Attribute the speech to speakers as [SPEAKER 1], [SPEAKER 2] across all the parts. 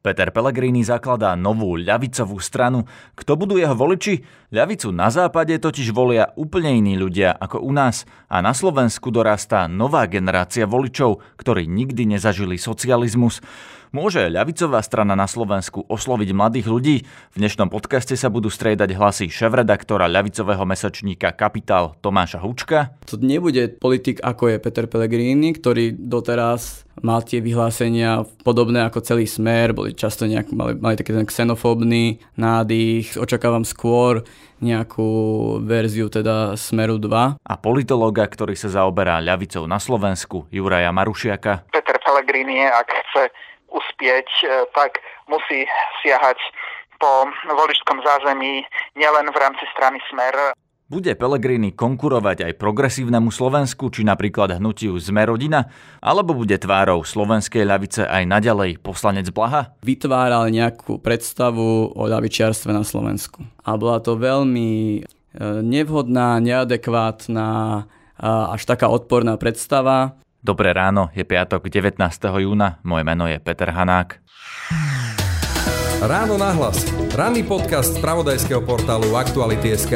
[SPEAKER 1] Peter Pellegrini zakladá novú ľavicovú stranu. Kto budú jeho voliči? Ľavicu na západe totiž volia úplne iní ľudia ako u nás a na Slovensku dorastá nová generácia voličov, ktorí nikdy nezažili socializmus. Môže ľavicová strana na Slovensku osloviť mladých ľudí? V dnešnom podcaste sa budú striedať hlasy šéf-redaktora ľavicového mesačníka Kapitál Tomáša Hučka.
[SPEAKER 2] To nebude politik ako je Peter Pellegrini, ktorý doteraz mal tie vyhlásenia podobné ako celý smer, boli často nejak, mali, mali taký ten xenofóbny nádych. Očakávam skôr nejakú verziu teda Smeru 2.
[SPEAKER 1] A politológa, ktorý sa zaoberá ľavicou na Slovensku, Juraja Marušiaka.
[SPEAKER 3] Peter Pellegrini, ak chce uspieť, e, tak musí siahať po voličskom zázemí nielen v rámci strany Smer.
[SPEAKER 1] Bude Pelegrini konkurovať aj progresívnemu Slovensku, či napríklad hnutiu Sme rodina, alebo bude tvárou slovenskej ľavice aj naďalej poslanec Blaha?
[SPEAKER 2] Vytváral nejakú predstavu o ľavičiarstve na Slovensku. A bola to veľmi e, nevhodná, neadekvátna, až taká odporná predstava.
[SPEAKER 1] Dobré ráno, je piatok 19. júna, moje meno je Peter Hanák.
[SPEAKER 4] Ráno nahlas. Ranný podcast z pravodajského portálu Aktuality.sk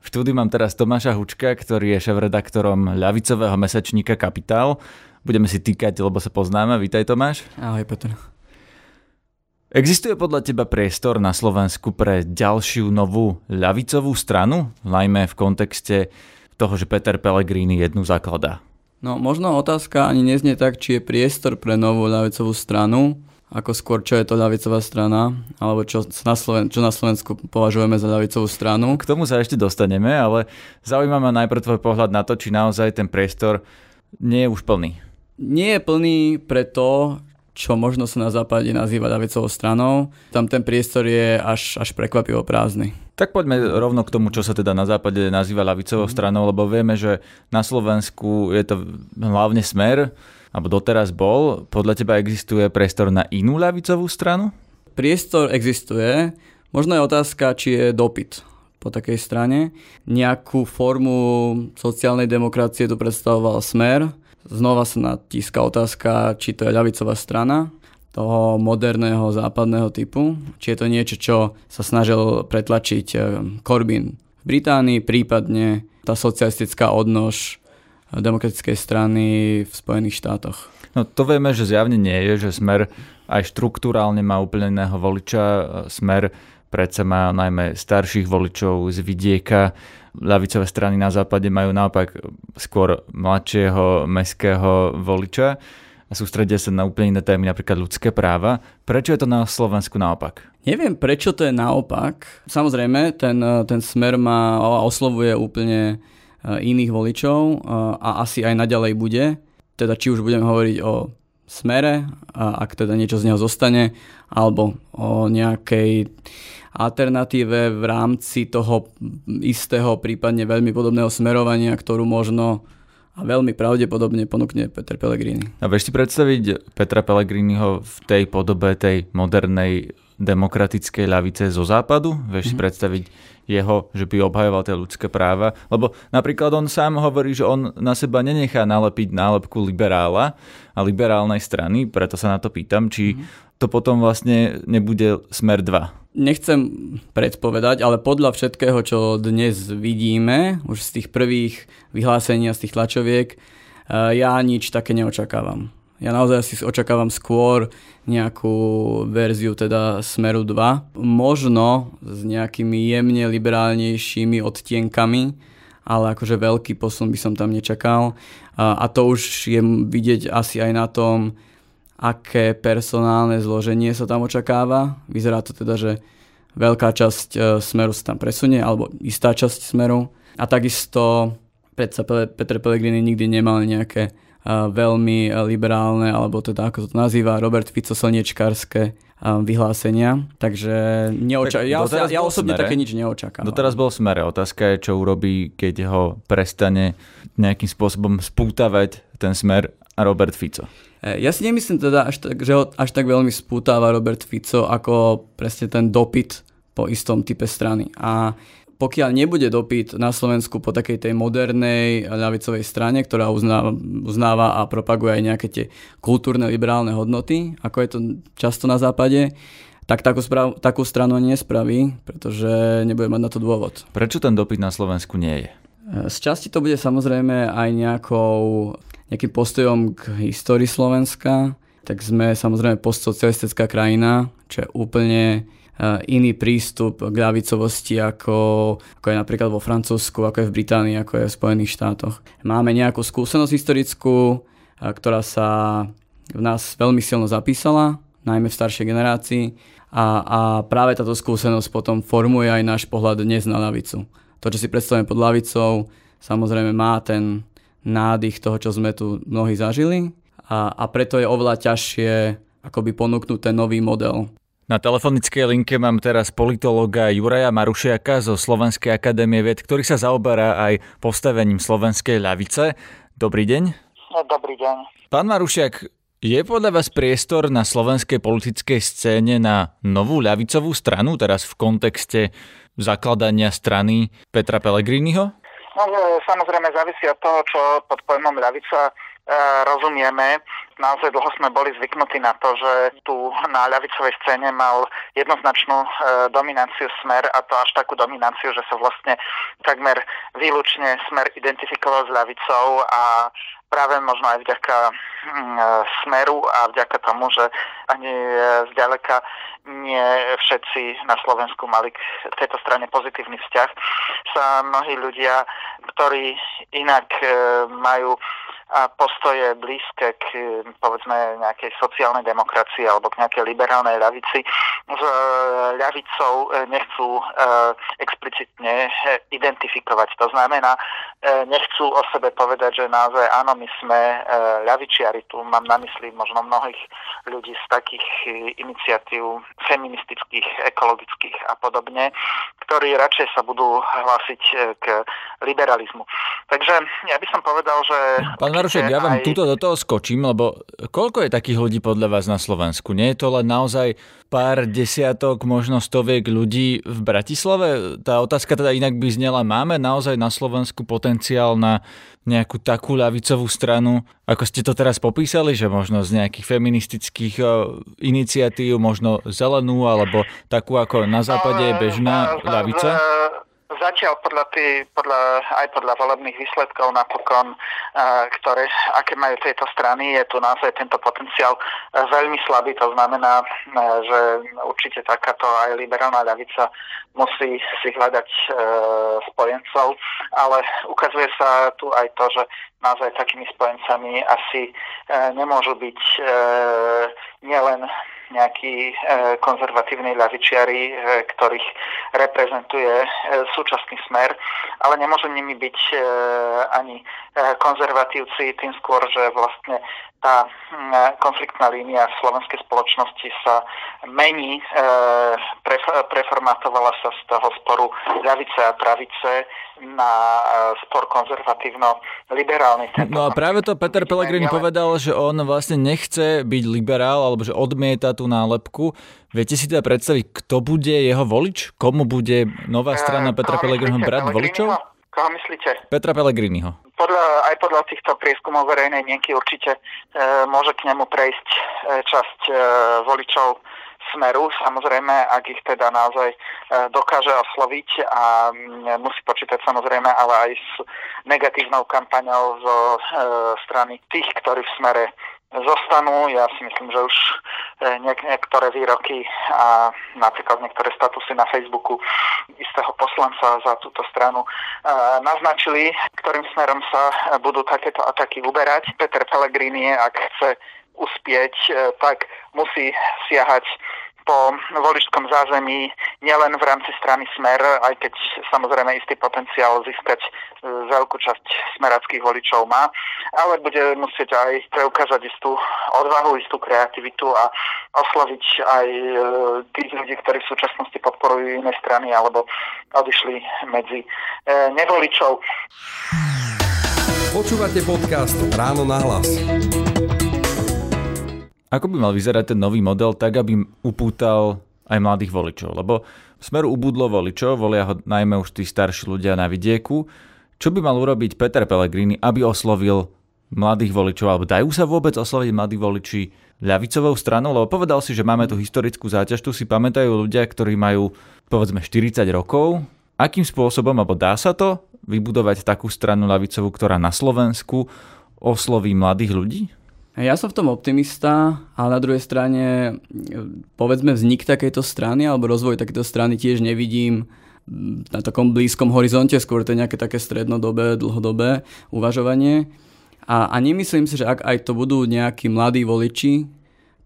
[SPEAKER 1] V štúdiu mám teraz Tomáša Hučka, ktorý je šéf-redaktorom ľavicového mesačníka Kapitál. Budeme si týkať, lebo sa poznáme. Vítaj Tomáš.
[SPEAKER 2] Ahoj Peter.
[SPEAKER 1] Existuje podľa teba priestor na Slovensku pre ďalšiu novú ľavicovú stranu, najmä v kontexte toho, že Peter Pellegrini jednu zakladá?
[SPEAKER 2] No možno otázka ani neznie tak, či je priestor pre novú ľavicovú stranu, ako skôr čo je to ľavicová strana, alebo čo na, Sloven- čo na Slovensku považujeme za ľavicovú stranu.
[SPEAKER 1] K tomu sa ešte dostaneme, ale zaujíma ma najprv tvoj pohľad na to, či naozaj ten priestor nie je už plný.
[SPEAKER 2] Nie je plný preto, čo možno sa na západe nazýva ľavicovou stranou. Tam ten priestor je až, až prekvapivo prázdny.
[SPEAKER 1] Tak poďme rovno k tomu, čo sa teda na západe nazýva ľavicovou mhm. stranou, lebo vieme, že na Slovensku je to hlavne smer, alebo doteraz bol. Podľa teba existuje priestor na inú ľavicovú stranu?
[SPEAKER 2] Priestor existuje. Možno je otázka, či je dopyt po takej strane. Nejakú formu sociálnej demokracie tu predstavoval smer. Znova sa natíska otázka, či to je ľavicová strana toho moderného západného typu, či je to niečo, čo sa snažil pretlačiť eh, Corbyn v Británii, prípadne tá socialistická odnož demokratickej strany v Spojených štátoch.
[SPEAKER 1] No to vieme, že zjavne nie je, že Smer aj štruktúrálne má úplne iného voliča. Smer predsa má najmä starších voličov z vidieka. Ľavicové strany na západe majú naopak skôr mladšieho meského voliča a sústredia sa na úplne iné témy, napríklad ľudské práva. Prečo je to na Slovensku naopak?
[SPEAKER 2] Neviem, prečo to je naopak. Samozrejme, ten, ten smer má, oslovuje úplne e, iných voličov e, a asi aj naďalej bude. Teda či už budeme hovoriť o smere, ak teda niečo z neho zostane, alebo o nejakej alternatíve v rámci toho istého, prípadne veľmi podobného smerovania, ktorú možno a veľmi pravdepodobne ponúkne Peter Pellegrini.
[SPEAKER 1] A vieš si predstaviť Petra Pellegriniho v tej podobe tej modernej demokratickej ľavice zo západu? Vieš mm-hmm. si mhm. predstaviť jeho, že by obhajoval tie ľudské práva? Lebo napríklad on sám hovorí, že on na seba nenechá nalepiť nálepku liberála a liberálnej strany, preto sa na to pýtam, či mm-hmm. to potom vlastne nebude smer 2
[SPEAKER 2] nechcem predpovedať, ale podľa všetkého, čo dnes vidíme, už z tých prvých vyhlásení a z tých tlačoviek, eh, ja nič také neočakávam. Ja naozaj si očakávam skôr nejakú verziu teda Smeru 2, možno s nejakými jemne liberálnejšími odtienkami, ale akože veľký posun by som tam nečakal. A to už je vidieť asi aj na tom, aké personálne zloženie sa tam očakáva. Vyzerá to teda, že veľká časť e, smeru sa tam presunie, alebo istá časť smeru. A takisto predsa Petr Pellegrini nikdy nemal nejaké e, veľmi liberálne, alebo teda ako to nazýva Robert Fico slniečkárske vyhlásenia, takže neoča- tak ja, ja, ja osobne smere, také nič neočakám.
[SPEAKER 1] Doteraz bol v smere. Otázka je, čo urobí, keď ho prestane nejakým spôsobom spútavať ten smer a Robert Fico.
[SPEAKER 2] E, ja si nemyslím teda, až tak, že ho až tak veľmi spútáva Robert Fico, ako presne ten dopyt po istom type strany. A pokiaľ nebude dopyt na Slovensku po takej tej modernej ľavicovej strane, ktorá uznáva, uznáva a propaguje aj nejaké tie kultúrne liberálne hodnoty, ako je to často na západe, tak takú, sprav, takú stranu nespraví, pretože nebude mať na to dôvod.
[SPEAKER 1] Prečo ten dopyt na Slovensku nie je?
[SPEAKER 2] Z časti to bude samozrejme aj nejakou, nejakým postojom k histórii Slovenska, tak sme samozrejme postsocialistická krajina, čo je úplne e, iný prístup k ľavicovosti ako, ako je napríklad vo Francúzsku, ako je v Británii, ako je v Spojených štátoch. Máme nejakú skúsenosť historickú, e, ktorá sa v nás veľmi silno zapísala, najmä v staršej generácii a, a práve táto skúsenosť potom formuje aj náš pohľad dnes na ľavicu. To, čo si predstavujeme pod ľavicou, samozrejme má ten nádych toho, čo sme tu mnohí zažili, a, a preto je oveľa ťažšie akoby ponúknuť ten nový model.
[SPEAKER 1] Na telefonickej linke mám teraz politologa Juraja Marušiaka zo Slovenskej akadémie vied, ktorý sa zaoberá aj postavením slovenskej ľavice. Dobrý deň.
[SPEAKER 3] No, dobrý deň.
[SPEAKER 1] Pán Marušiak, je podľa vás priestor na slovenskej politickej scéne na novú ľavicovú stranu, teraz v kontexte zakladania strany Petra Pellegriniho?
[SPEAKER 3] No, samozrejme závisí od toho, čo pod pojmom ľavica E, rozumieme. Naozaj dlho sme boli zvyknutí na to, že tu na ľavicovej scéne mal jednoznačnú e, dominanciu smer a to až takú dominanciu, že sa vlastne takmer výlučne smer identifikoval s ľavicou a práve možno aj vďaka mm, e, smeru a vďaka tomu, že ani zďaleka nie všetci na Slovensku mali k tejto strane pozitívny vzťah, sa mnohí ľudia, ktorí inak majú a postoje blízke k povedzme nejakej sociálnej demokracii alebo k nejakej liberálnej ľavici s e, ľavicou e, nechcú e, explicitne identifikovať. To znamená, nechcú o sebe povedať, že naozaj áno, my sme ľavičiari. Tu mám na mysli možno mnohých ľudí z takých iniciatív feministických, ekologických a podobne, ktorí radšej sa budú hlásiť k liberalizmu. Takže ja by som povedal, že...
[SPEAKER 1] Pán Marušek, ja vám aj... túto do toho skočím, lebo koľko je takých ľudí podľa vás na Slovensku? Nie je to len naozaj pár desiatok, možno stoviek ľudí v Bratislave? Tá otázka teda inak by znela, máme naozaj na Slovensku potenciál na nejakú takú ľavicovú stranu, ako ste to teraz popísali, že možno z nejakých feministických iniciatív, možno zelenú, alebo takú ako na západe je bežná ľavica?
[SPEAKER 3] Zatiaľ podľa tý, podľa, aj podľa volebných výsledkov napokon, uh, ktoré, aké majú tieto strany, je tu naozaj tento potenciál uh, veľmi slabý. To znamená, uh, že určite takáto aj liberálna ľavica musí si hľadať spojencov, ale ukazuje sa tu aj to, že naozaj takými spojencami asi nemôžu byť nielen nejakí konzervatívni ľavičiari, ktorých reprezentuje súčasný smer, ale nemôžu nimi byť e, ani e, konzervatívci, tým skôr, že vlastne tá konfliktná línia v slovenskej spoločnosti sa mení, e, preformatovala sa z toho sporu ľavice a pravice na spor konzervatívno-liberálny.
[SPEAKER 1] No a práve to Peter Pellegrini povedal, že on vlastne nechce byť liberál, alebo že odmieta tú nálepku. Viete si teda predstaviť, kto bude jeho volič? Komu bude nová strana Petra Pellegriniho brať voličov?
[SPEAKER 3] Koho myslíte?
[SPEAKER 1] Petra Pellegriniho.
[SPEAKER 3] Podľa, aj podľa týchto prieskumov verejnej mienky určite e, môže k nemu prejsť e, časť e, voličov smeru, samozrejme, ak ich teda naozaj e, dokáže osloviť a m, musí počítať samozrejme ale aj s negatívnou kampaňou zo e, strany tých, ktorí v smere zostanú. Ja si myslím, že už e, niek- niektoré výroky a napríklad niektoré statusy na Facebooku istého poslanca za túto stranu e, naznačili, ktorým smerom sa budú takéto ataky uberať. Peter Pellegrini, ak chce uspieť, e, tak musí siahať po voličskom zázemí nielen v rámci strany Smer, aj keď samozrejme istý potenciál získať e, veľkú časť smerackých voličov má, ale bude musieť aj preukázať istú odvahu, istú kreativitu a osloviť aj e, tých ľudí, ktorí v súčasnosti podporujú iné strany alebo odišli medzi e, nevoličov.
[SPEAKER 4] Počúvate podcast Ráno na hlas.
[SPEAKER 1] Ako by mal vyzerať ten nový model tak, aby upútal aj mladých voličov? Lebo Smeru ubudlo voličov, volia ho najmä už tí starší ľudia na vidieku. Čo by mal urobiť Peter Pellegrini, aby oslovil mladých voličov, alebo dajú sa vôbec osloviť mladí voliči ľavicovou stranou, lebo povedal si, že máme tu historickú záťaž, tu si pamätajú ľudia, ktorí majú povedzme 40 rokov. Akým spôsobom, alebo dá sa to vybudovať takú stranu ľavicovú, ktorá na Slovensku osloví mladých ľudí?
[SPEAKER 2] Ja som v tom optimista, ale na druhej strane povedzme vznik takejto strany alebo rozvoj takejto strany tiež nevidím na takom blízkom horizonte, skôr to je nejaké také strednodobé, dlhodobé uvažovanie. A, a nemyslím si, že ak aj to budú nejakí mladí voliči,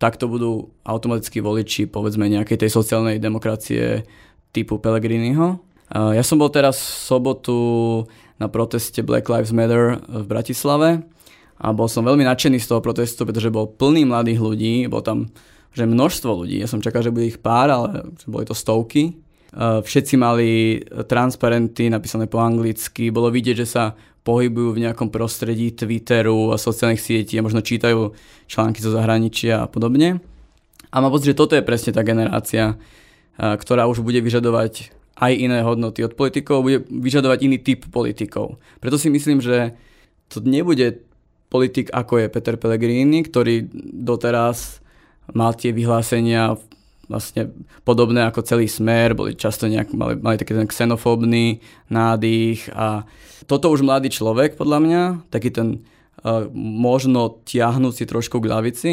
[SPEAKER 2] tak to budú automaticky voliči povedzme nejakej tej sociálnej demokracie typu Pellegriniho. Ja som bol teraz v sobotu na proteste Black Lives Matter v Bratislave a bol som veľmi nadšený z toho protestu, pretože bol plný mladých ľudí, bol tam že množstvo ľudí, ja som čakal, že bude ich pár, ale boli to stovky. Všetci mali transparenty napísané po anglicky, bolo vidieť, že sa pohybujú v nejakom prostredí Twitteru a sociálnych sietí a možno čítajú články zo zahraničia a podobne. A mám pocit, že toto je presne tá generácia, ktorá už bude vyžadovať aj iné hodnoty od politikov, bude vyžadovať iný typ politikov. Preto si myslím, že to nebude politik ako je Peter Pellegrini, ktorý doteraz mal tie vyhlásenia vlastne podobné ako celý smer, boli často nejak, mali, mali taký ten xenofóbny nádych a toto už mladý človek podľa mňa, taký ten uh, možno tiahnúci trošku k ľavici,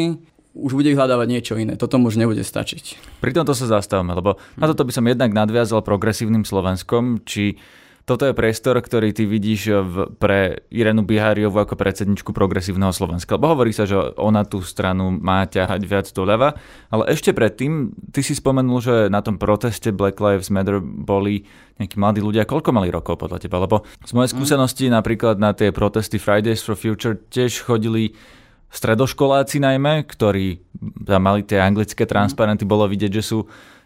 [SPEAKER 2] už bude hľadávať niečo iné. Toto už nebude stačiť.
[SPEAKER 1] Pri tomto sa zastavme, lebo na toto by som jednak nadviazal progresívnym Slovenskom, či toto je priestor, ktorý ty vidíš v, pre Irenu Biháriovu ako predsedničku progresívneho Slovenska. Lebo hovorí sa, že ona tú stranu má ťahať viac doľava, ale ešte predtým, ty si spomenul, že na tom proteste Black Lives Matter boli nejakí mladí ľudia. Koľko mali rokov podľa teba? Lebo z mojej skúsenosti mm. napríklad na tie protesty Fridays for Future tiež chodili stredoškoláci najmä, ktorí mali tie anglické transparenty, bolo vidieť, že sú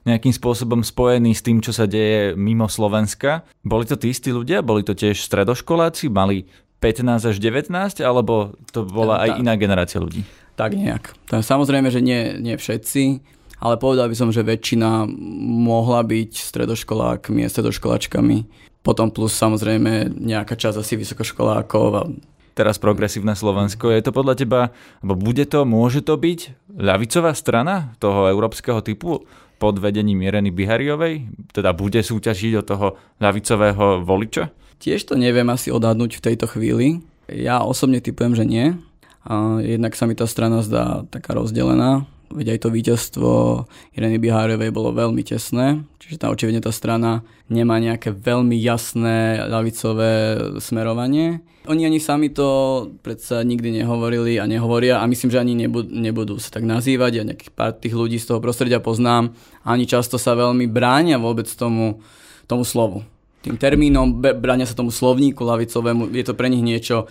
[SPEAKER 1] nejakým spôsobom spojený s tým, čo sa deje mimo Slovenska. Boli to tí istí ľudia? Boli to tiež stredoškoláci? Mali 15 až 19? Alebo to bola aj iná generácia ľudí?
[SPEAKER 2] Tak nejak. Samozrejme, že nie, nie všetci, ale povedal by som, že väčšina mohla byť stredoškolákmi a stredoškoláčkami. Potom plus samozrejme nejaká časť asi vysokoškolákov a
[SPEAKER 1] teraz progresívne Slovensko. Je to podľa teba, alebo bude to, môže to byť ľavicová strana toho európskeho typu? Pod vedením Ireny Bihariovej? Teda bude súťažiť od toho ľavicového voliča?
[SPEAKER 2] Tiež to neviem asi odhadnúť v tejto chvíli. Ja osobne typujem, že nie. A jednak sa mi tá strana zdá taká rozdelená. Veď aj to víťazstvo Ireny Bihárovej bolo veľmi tesné, čiže tá očividne tá strana nemá nejaké veľmi jasné ľavicové smerovanie. Oni ani sami to predsa nikdy nehovorili a nehovoria a myslím, že ani nebudú, nebudú sa tak nazývať. Ja nejakých pár tých ľudí z toho prostredia poznám a ani často sa veľmi bránia vôbec tomu, tomu slovu. Tým termínom bránia sa tomu slovníku lavicovému, je to pre nich niečo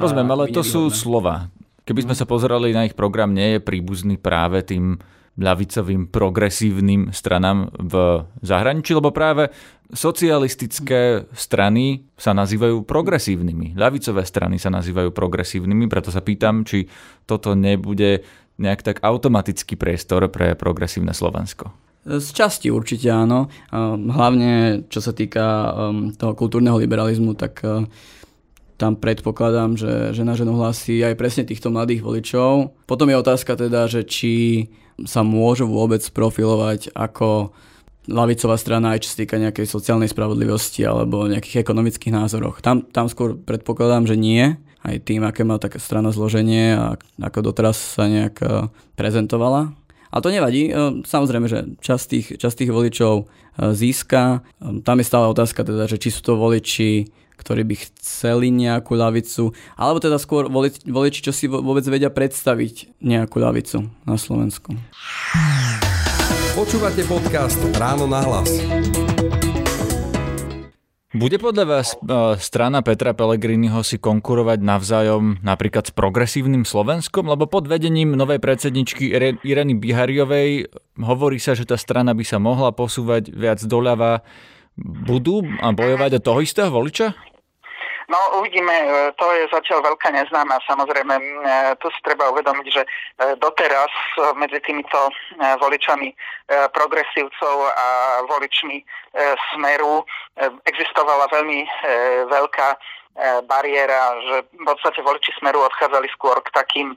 [SPEAKER 1] Rozumiem, ale to sú slova. Keby sme sa pozerali na ich program, nie je príbuzný práve tým ľavicovým progresívnym stranám v zahraničí, lebo práve socialistické strany sa nazývajú progresívnymi. Ľavicové strany sa nazývajú progresívnymi, preto sa pýtam, či toto nebude nejak tak automatický priestor pre progresívne Slovensko.
[SPEAKER 2] Z časti určite áno. Hlavne čo sa týka um, toho kultúrneho liberalizmu, tak uh, tam predpokladám, že, že na ženu hlasí aj presne týchto mladých voličov. Potom je otázka teda, že či sa môžu vôbec profilovať ako lavicová strana, aj čo sa týka nejakej sociálnej spravodlivosti alebo nejakých ekonomických názoroch. Tam, tam skôr predpokladám, že nie, aj tým, aké má taká strana zloženie a ako doteraz sa nejak e, prezentovala. A to nevadí, e, samozrejme, že časť tých, časť tých voličov e, získa. Tam je stále otázka teda, že či sú to voliči ktorí by chceli nejakú lavicu, alebo teda skôr voliči, čo si vôbec vedia predstaviť nejakú lavicu na Slovensku.
[SPEAKER 4] Počúvate podcast Ráno na hlas.
[SPEAKER 1] Bude podľa vás e, strana Petra Pellegriniho si konkurovať navzájom napríklad s progresívnym Slovenskom? Lebo pod vedením novej predsedničky Ireny Bihariovej hovorí sa, že tá strana by sa mohla posúvať viac doľava. Budú a bojovať o toho istého voliča?
[SPEAKER 3] No uvidíme, e, to je zatiaľ veľká neznáma. Samozrejme, e, tu si treba uvedomiť, že e, doteraz medzi týmito voličami progresívcov a voličmi Smeru existovala veľmi veľká bariéra, že v podstate voliči Smeru odchádzali skôr k takým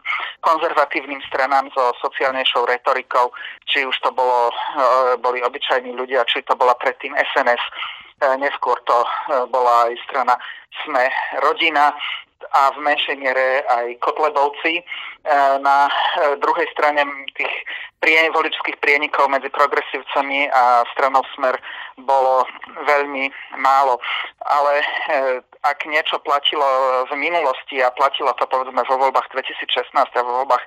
[SPEAKER 3] konzervatívnym stranám so sociálnejšou retorikou, či už to bolo, boli obyčajní ľudia, či to bola predtým SNS neskôr to bola aj strana Sme rodina a v menšej miere aj Kotlebovci. E, na e, druhej strane tých voličských prienikov medzi progresívcami a stranou Smer bolo veľmi málo. Ale ak niečo platilo v minulosti a platilo to povedzme vo voľbách 2016 a vo voľbách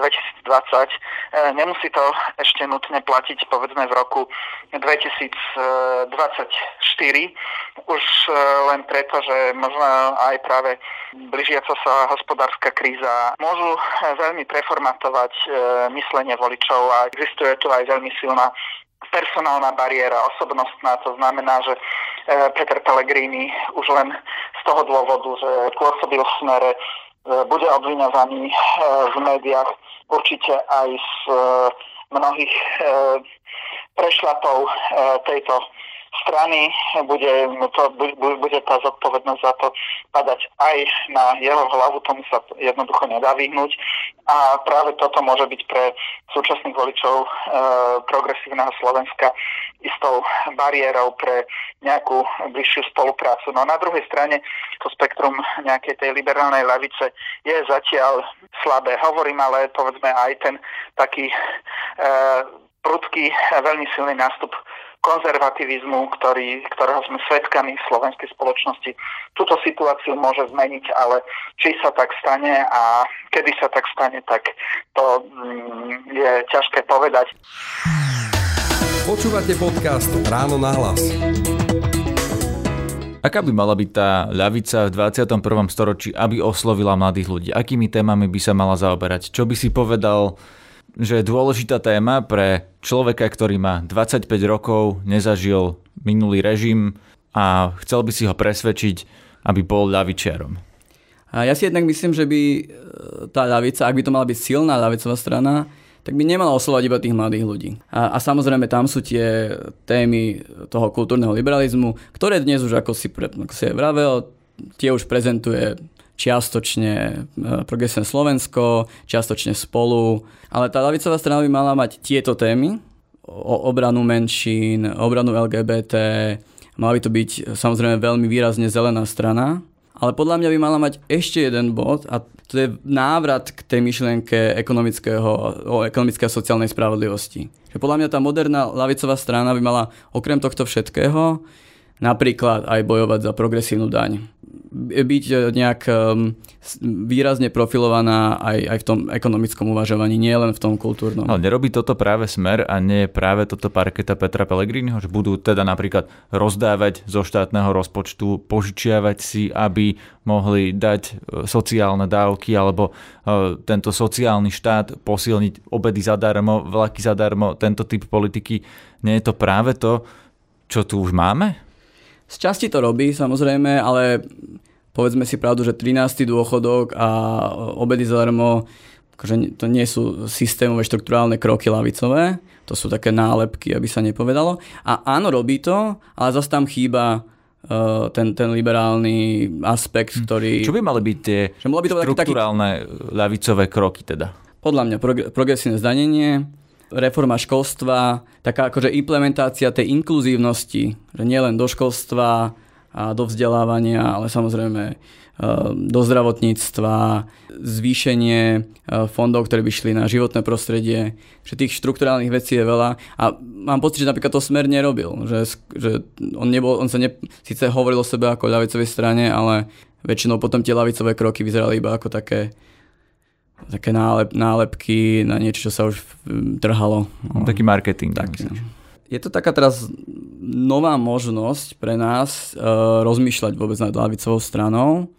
[SPEAKER 3] 2020, nemusí to ešte nutne platiť povedzme v roku 2024 už len preto, že možno aj práve blížiaca sa hospodárska kríza môžu veľmi preformatovať e, myslenie voličov a existuje tu aj veľmi silná personálna bariéra, osobnostná. To znamená, že e, Peter Pellegrini už len z toho dôvodu, že pôsobil v smere, bude obviňovaný v médiách určite aj z mnohých prešlapov tejto strany bude, to, bude tá zodpovednosť za to padať aj na jeho hlavu, tomu sa jednoducho nedá vyhnúť a práve toto môže byť pre súčasných voličov e, progresívneho Slovenska istou bariérou pre nejakú bližšiu spoluprácu. No na druhej strane to spektrum nejakej tej liberálnej lavice je zatiaľ slabé. Hovorím ale povedzme aj ten taký e, prudký, veľmi silný nástup konzervativizmu, ktorý, ktorého sme svedkami v slovenskej spoločnosti. Túto situáciu môže zmeniť, ale či sa tak stane a kedy sa tak stane, tak to mm, je ťažké povedať.
[SPEAKER 4] Počúvate podcast Ráno na hlas.
[SPEAKER 1] Aká by mala byť tá ľavica v 21. storočí, aby oslovila mladých ľudí? Akými témami by sa mala zaoberať? Čo by si povedal že je dôležitá téma pre človeka, ktorý má 25 rokov, nezažil minulý režim a chcel by si ho presvedčiť, aby bol ľavičiarom.
[SPEAKER 2] A ja si jednak myslím, že by e, tá ľavica, ak by to mala byť silná ľavicová strana, tak by nemala oslovať iba tých mladých ľudí. A, a samozrejme tam sú tie témy toho kultúrneho liberalizmu, ktoré dnes už, ako si, ako si vravel, tie už prezentuje čiastočne e, Progresné Slovensko, čiastočne spolu. Ale tá lavicová strana by mala mať tieto témy, o obranu menšín, obranu LGBT, mala by to byť samozrejme veľmi výrazne zelená strana, ale podľa mňa by mala mať ešte jeden bod a to je návrat k tej myšlienke ekonomického, o ekonomickej a sociálnej spravodlivosti. Že podľa mňa tá moderná lavicová strana by mala okrem tohto všetkého napríklad aj bojovať za progresívnu daň byť e, nejak výrazne profilovaná aj, aj v tom ekonomickom uvažovaní, nie len v tom kultúrnom.
[SPEAKER 1] Ale nerobí toto práve smer a nie je práve toto parketa Petra Pellegriniho, že budú teda napríklad rozdávať zo štátneho rozpočtu, požičiavať si, aby mohli dať e, sociálne dávky alebo tento sociálny štát posilniť obedy zadarmo, vlaky zadarmo, tento typ politiky. Nie je to práve to, čo tu už máme?
[SPEAKER 2] Z časti to robí samozrejme, ale povedzme si pravdu, že 13. dôchodok a obedy zadarmo akože to nie sú systémové štruktúrálne kroky lavicové, to sú také nálepky, aby sa nepovedalo. A áno, robí to, ale zase tam chýba uh, ten, ten liberálny aspekt, hm. ktorý...
[SPEAKER 1] Čo by mali byť tie že by to štruktúrálne taký... ľavicové kroky teda?
[SPEAKER 2] Podľa mňa progresívne zdanenie, reforma školstva, taká akože implementácia tej inkluzívnosti, že nielen do školstva a do vzdelávania, ale samozrejme e, do zdravotníctva, zvýšenie e, fondov, ktoré by šli na životné prostredie, že tých štruktúrálnych vecí je veľa. A mám pocit, že napríklad to Smer nerobil, že, že on, nebol, on sa ne, síce hovoril o sebe ako ľavicovej strane, ale väčšinou potom tie ľavicové kroky vyzerali iba ako také také nálep, nálepky na niečo, čo sa už trhalo.
[SPEAKER 1] No, taký marketing. Tak,
[SPEAKER 2] je to taká teraz nová možnosť pre nás uh, rozmýšľať vôbec nad lavicovou stranou.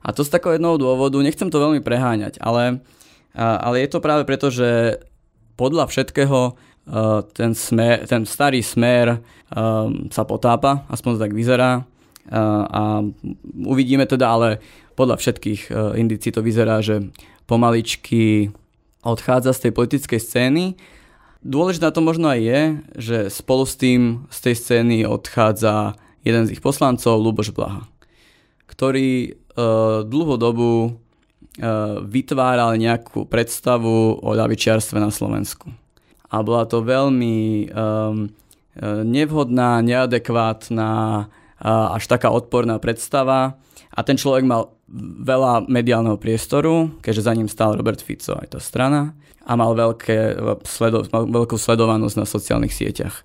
[SPEAKER 2] A to z takého jednoho dôvodu, nechcem to veľmi preháňať, ale, uh, ale je to práve preto, že podľa všetkého uh, ten, smer, ten starý smer um, sa potápa, aspoň to tak vyzerá. a uvidíme teda, ale podľa všetkých indicí to vyzerá, že pomaličky odchádza z tej politickej scény. Dôležité na to možno aj je, že spolu s tým z tej scény odchádza jeden z ich poslancov, Luboš Blaha, ktorý uh, dlhú dobu uh, vytváral nejakú predstavu o ľavičiarstve na Slovensku. A bola to veľmi um, nevhodná, neadekvátna, až taká odporná predstava. A ten človek mal veľa mediálneho priestoru, keďže za ním stál Robert Fico, aj tá strana, a mal, veľké, sledo, mal veľkú sledovanosť na sociálnych sieťach.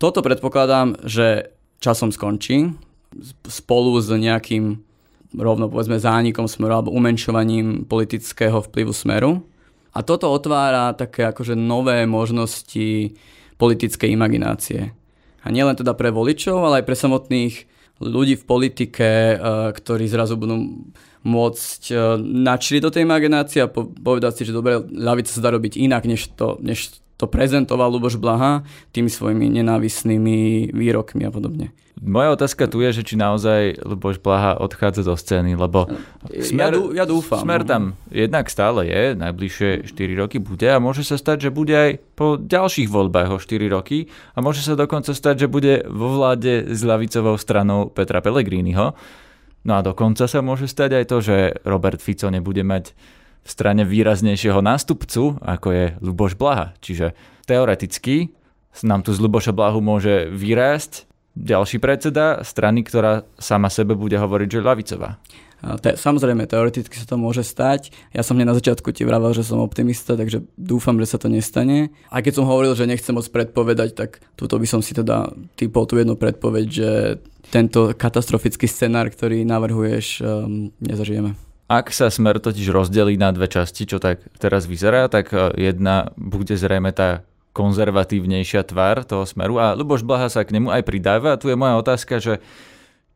[SPEAKER 2] Toto predpokladám, že časom skončí spolu s nejakým rovno povedzme zánikom smeru alebo umenšovaním politického vplyvu smeru. A toto otvára také akože nové možnosti politickej imaginácie. A nielen teda pre voličov, ale aj pre samotných ľudí v politike, eh, ktorí zrazu budú môcť eh, načriť do tej imaginácie a povedať si, že dobre, ľavica sa dá robiť inak, než to, než to prezentoval Luboš Blaha tými svojimi nenávisnými výrokmi a podobne.
[SPEAKER 1] Moja otázka tu je, že či naozaj Luboš Blaha odchádza zo scény, lebo
[SPEAKER 2] smer, ja, dú, ja dúfam.
[SPEAKER 1] Smer no. tam jednak stále je, najbližšie 4 roky bude a môže sa stať, že bude aj po ďalších voľbách o 4 roky a môže sa dokonca stať, že bude vo vláde s ľavicovou stranou Petra Pellegriniho. No a dokonca sa môže stať aj to, že Robert Fico nebude mať v strane výraznejšieho nástupcu, ako je Luboš Blaha. Čiže teoreticky nám tu z Luboša Blahu môže vyrásť ďalší predseda strany, ktorá sama sebe bude hovoriť, že ľavicová.
[SPEAKER 2] Te, samozrejme, teoreticky sa to môže stať. Ja som hneď na začiatku ti vravel, že som optimista, takže dúfam, že sa to nestane. A keď som hovoril, že nechcem moc predpovedať, tak túto by som si teda typol tú jednu predpoveď, že tento katastrofický scenár, ktorý navrhuješ, um, nezažijeme.
[SPEAKER 1] Ak sa smer totiž rozdelí na dve časti, čo tak teraz vyzerá, tak uh, jedna bude zrejme tá konzervatívnejšia tvár toho smeru a Luboš Blaha sa k nemu aj pridáva a tu je moja otázka, že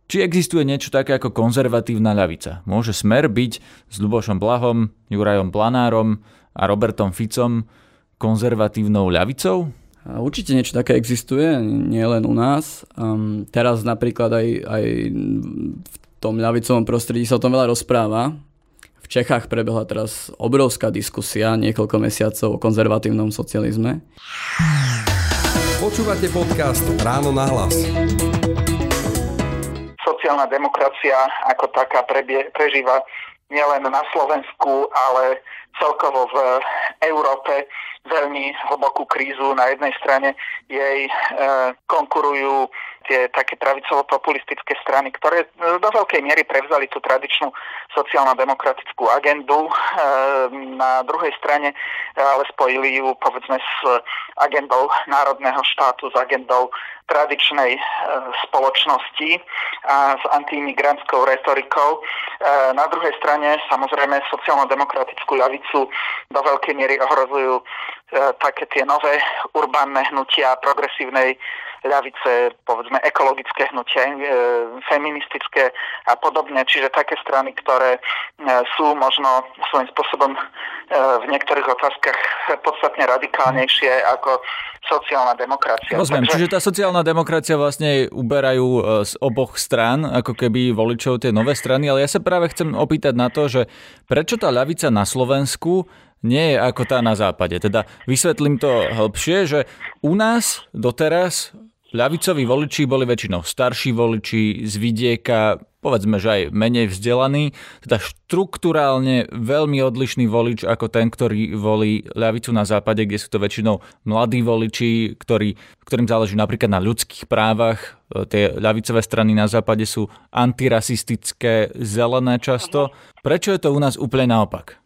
[SPEAKER 1] či existuje niečo také ako konzervatívna ľavica? Môže smer byť s Lubošom Blahom, Jurajom Planárom a Robertom Ficom konzervatívnou ľavicou?
[SPEAKER 2] Určite niečo také existuje, nie len u nás. Um, teraz napríklad aj, aj v tom ľavicovom prostredí sa o tom veľa rozpráva. V Čechách prebehla teraz obrovská diskusia niekoľko mesiacov o konzervatívnom socializme.
[SPEAKER 4] Počúvate podcast Ráno na hlas.
[SPEAKER 3] Sociálna demokracia ako taká prebie, prežíva nielen na Slovensku, ale celkovo v Európe veľmi hlbokú krízu. Na jednej strane jej e, konkurujú tie také pravicovo-populistické strany, ktoré e, do veľkej miery prevzali tú tradičnú sociálno-demokratickú agendu. E, na druhej strane e, ale spojili ju povedzme s agendou národného štátu, s agendou tradičnej spoločnosti a s antiimigrantskou retorikou. Na druhej strane samozrejme sociálno-demokratickú ľavicu do veľkej miery ohrozujú také tie nové urbánne hnutia progresívnej ľavice, povedzme ekologické hnutie, e, feministické a podobne, čiže také strany, ktoré e, sú možno svojím spôsobom e, v niektorých otázkach podstatne radikálnejšie ako sociálna demokracia.
[SPEAKER 1] Rozumiem, Takže... čiže tá sociálna demokracia vlastne uberajú z oboch strán, ako keby voličov tie nové strany, ale ja sa práve chcem opýtať na to, že prečo tá ľavica na Slovensku nie je ako tá na západe. Teda vysvetlím to hĺbšie, že u nás doteraz ľavicoví voliči boli väčšinou starší voliči z vidieka, povedzme, že aj menej vzdelaní, teda štruktúrálne veľmi odlišný volič ako ten, ktorý volí ľavicu na západe, kde sú to väčšinou mladí voliči, ktorí, ktorým záleží napríklad na ľudských právach. Tie ľavicové strany na západe sú antirasistické, zelené často. Prečo je to u nás úplne naopak?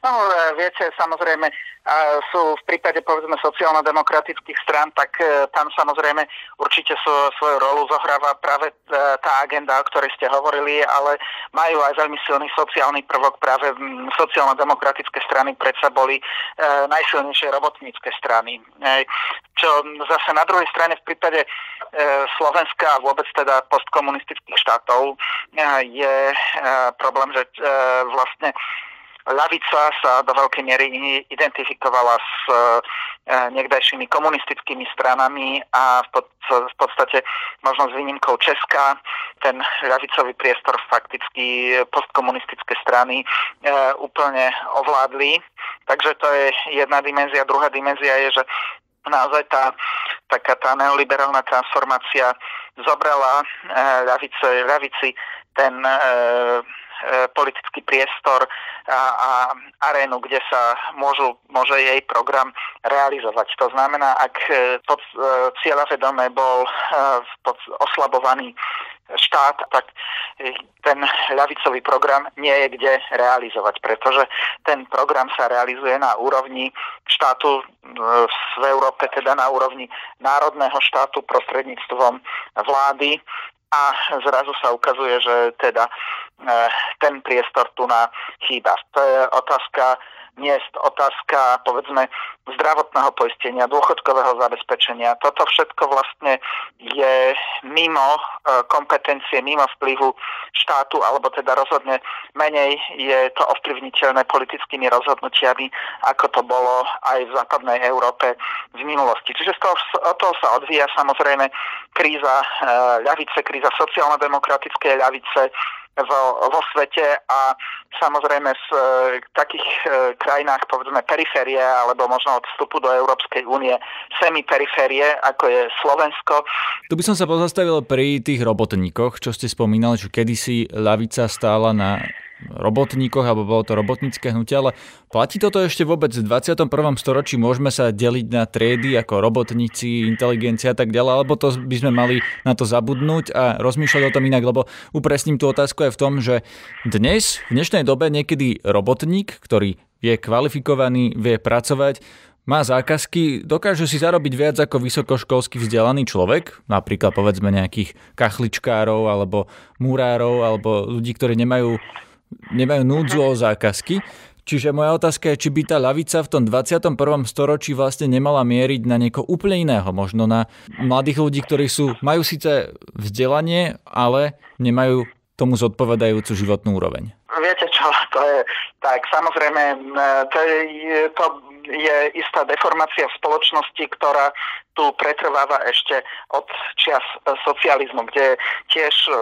[SPEAKER 3] No, e, viete, samozrejme, sú v prípade povedzme sociálno-demokratických stran, tak e, tam samozrejme určite svoju rolu zohráva práve e, tá agenda, o ktorej ste hovorili, ale majú aj veľmi silný sociálny prvok. Práve sociálno-demokratické strany predsa boli najsilnejšie robotnícke strany. Čo zase na druhej strane v prípade Slovenska a vôbec teda postkomunistických štátov je problém, že vlastne Ľavica sa do veľkej miery identifikovala s e, niekdajšími komunistickými stranami a v podstate možno s výnimkou Česka ten ľavicový priestor fakticky postkomunistické strany úplne ovládli. Takže to je jedna dimenzia. Druhá dimenzia je, že naozaj tá, taká tá neoliberálna transformácia zobrala ľavice, ľavici ten e, E, politický priestor a, a arénu, kde sa môžu, môže jej program realizovať. To znamená, ak e, pod e, cieľavedomé bol pod oslabovaný štát, tak ten ľavicový program nie je kde realizovať, pretože ten program sa realizuje na úrovni štátu v Európe, teda na úrovni národného štátu prostredníctvom vlády a zrazu sa ukazuje, že teda e, ten priestor tu na chýba. To je otázka miest, otázka povedzme zdravotného poistenia, dôchodkového zabezpečenia. Toto všetko vlastne je mimo e, kompetencie, mimo vplyvu štátu, alebo teda rozhodne menej je to ovplyvniteľné politickými rozhodnutiami, ako to bolo aj v západnej Európe v minulosti. Čiže z toho, od toho sa odvíja samozrejme kríza e, ľavice, kríza sociálno-demokratickej ľavice, vo, vo svete a samozrejme v e, takých e, krajinách, povedzme periférie alebo možno od vstupu do Európskej únie semiperiférie, ako je Slovensko.
[SPEAKER 1] Tu by som sa pozastavil pri tých robotníkoch, čo ste spomínali, že kedysi ľavica stála na robotníkoch, alebo bolo to robotnícke hnutie, ale platí toto ešte vôbec v 21. storočí? Môžeme sa deliť na triedy ako robotníci, inteligencia a tak ďalej, alebo to by sme mali na to zabudnúť a rozmýšľať o tom inak, lebo upresním tú otázku aj v tom, že dnes, v dnešnej dobe niekedy robotník, ktorý je kvalifikovaný, vie pracovať, má zákazky, dokáže si zarobiť viac ako vysokoškolský vzdelaný človek, napríklad povedzme nejakých kachličkárov alebo múrárov alebo ľudí, ktorí nemajú nemajú núdzu o zákazky. Čiže moja otázka je, či by tá ľavica v tom 21. storočí vlastne nemala mieriť na nieko úplne iného, možno na mladých ľudí, ktorí sú, majú síce vzdelanie, ale nemajú tomu zodpovedajúcu životnú úroveň.
[SPEAKER 3] Viete čo, to je tak, samozrejme, to je, to je istá deformácia v spoločnosti, ktorá tu pretrváva ešte od čias socializmu, kde tiež e,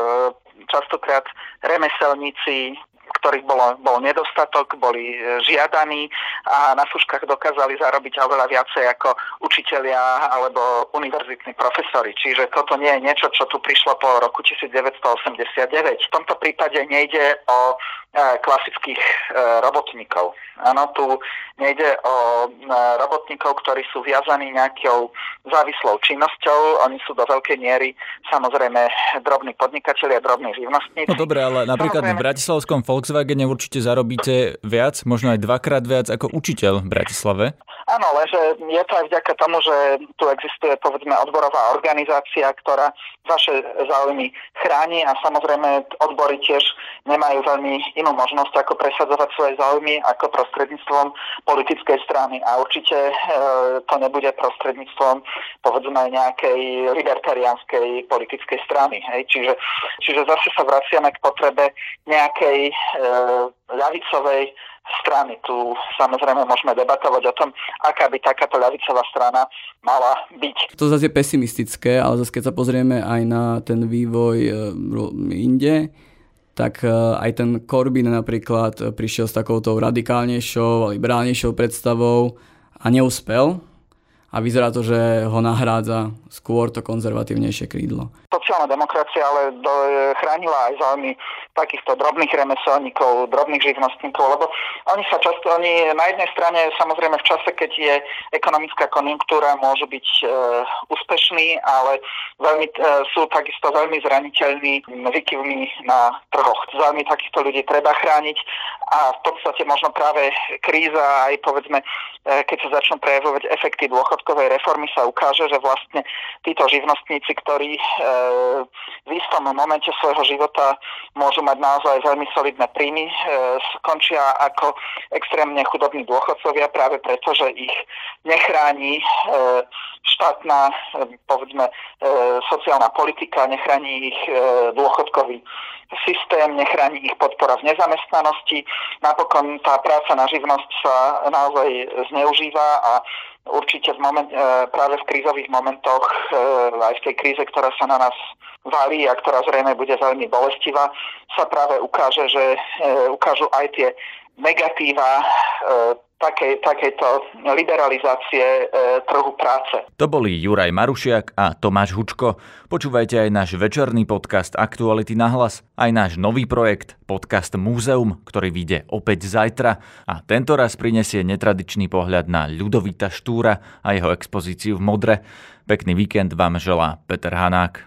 [SPEAKER 3] častokrát remeselníci, ktorých bolo, bol nedostatok, boli e, žiadaní a na súškach dokázali zarobiť oveľa viacej ako učitelia alebo univerzitní profesori. Čiže toto nie je niečo, čo tu prišlo po roku 1989. V tomto prípade nejde o e, klasických e, robotníkov. Áno, tu nejde o robotníkov, ktorí sú viazaní nejakou závislou činnosťou. Oni sú do veľkej miery samozrejme drobní podnikatelia, drobní živnostníci.
[SPEAKER 1] No dobre, ale napríklad samozrejme... v Bratislavskom Volkswagene určite zarobíte viac, možno aj dvakrát viac ako učiteľ v Bratislave.
[SPEAKER 3] Áno, lenže je to aj vďaka tomu, že tu existuje povedzme odborová organizácia, ktorá vaše záujmy chráni a samozrejme odbory tiež nemajú veľmi inú možnosť ako presadzovať svoje záujmy ako prostredníctvom politickej strany a určite e, to nebude prostredníctvom povedzme nejakej libertariánskej politickej strany. Hej? Čiže, čiže zase sa vraciame k potrebe nejakej ľavicovej strany. Tu samozrejme môžeme debatovať o tom, aká by takáto ľavicová strana mala byť.
[SPEAKER 2] To zase je pesimistické, ale zase keď sa pozrieme aj na ten vývoj e, inde, tak e, aj ten Corbyn napríklad prišiel s takouto radikálnejšou, liberálnejšou predstavou a neúspel a vyzerá to, že ho nahrádza skôr to konzervatívnejšie krídlo.
[SPEAKER 3] Sociálna demokracia ale do, e, chránila aj záujmy takýchto drobných remeselníkov, drobných živnostníkov, lebo oni sa často, oni na jednej strane samozrejme v čase, keď je ekonomická konjunktúra, môžu byť e, úspešní, ale veľmi, e, sú takisto veľmi zraniteľní vykyvmi na trhoch. Záujmy takýchto ľudí treba chrániť a v podstate možno práve kríza aj povedzme, e, keď sa začnú prejavovať efekty dôchodkov, dôchodkovej reformy sa ukáže, že vlastne títo živnostníci, ktorí e, v istom momente svojho života môžu mať naozaj veľmi solidné príjmy, e, skončia ako extrémne chudobní dôchodcovia práve preto, že ich nechráni e, štátna, povedzme, sociálna politika, nechráni ich dôchodkový systém, nechráni ich podpora v nezamestnanosti. Napokon tá práca na živnosť sa naozaj zneužíva a určite v moment, práve v krízových momentoch, aj v tej kríze, ktorá sa na nás valí a ktorá zrejme bude veľmi bolestivá, sa práve ukáže, že ukážu aj tie negatíva takej, takejto liberalizácie e, trhu práce.
[SPEAKER 1] To boli Juraj Marušiak a Tomáš Hučko. Počúvajte aj náš večerný podcast Aktuality na hlas, aj náš nový projekt Podcast Múzeum, ktorý vyjde opäť zajtra a tento raz prinesie netradičný pohľad na Ľudovita Štúra a jeho expozíciu v Modre. Pekný víkend vám želá Peter Hanák.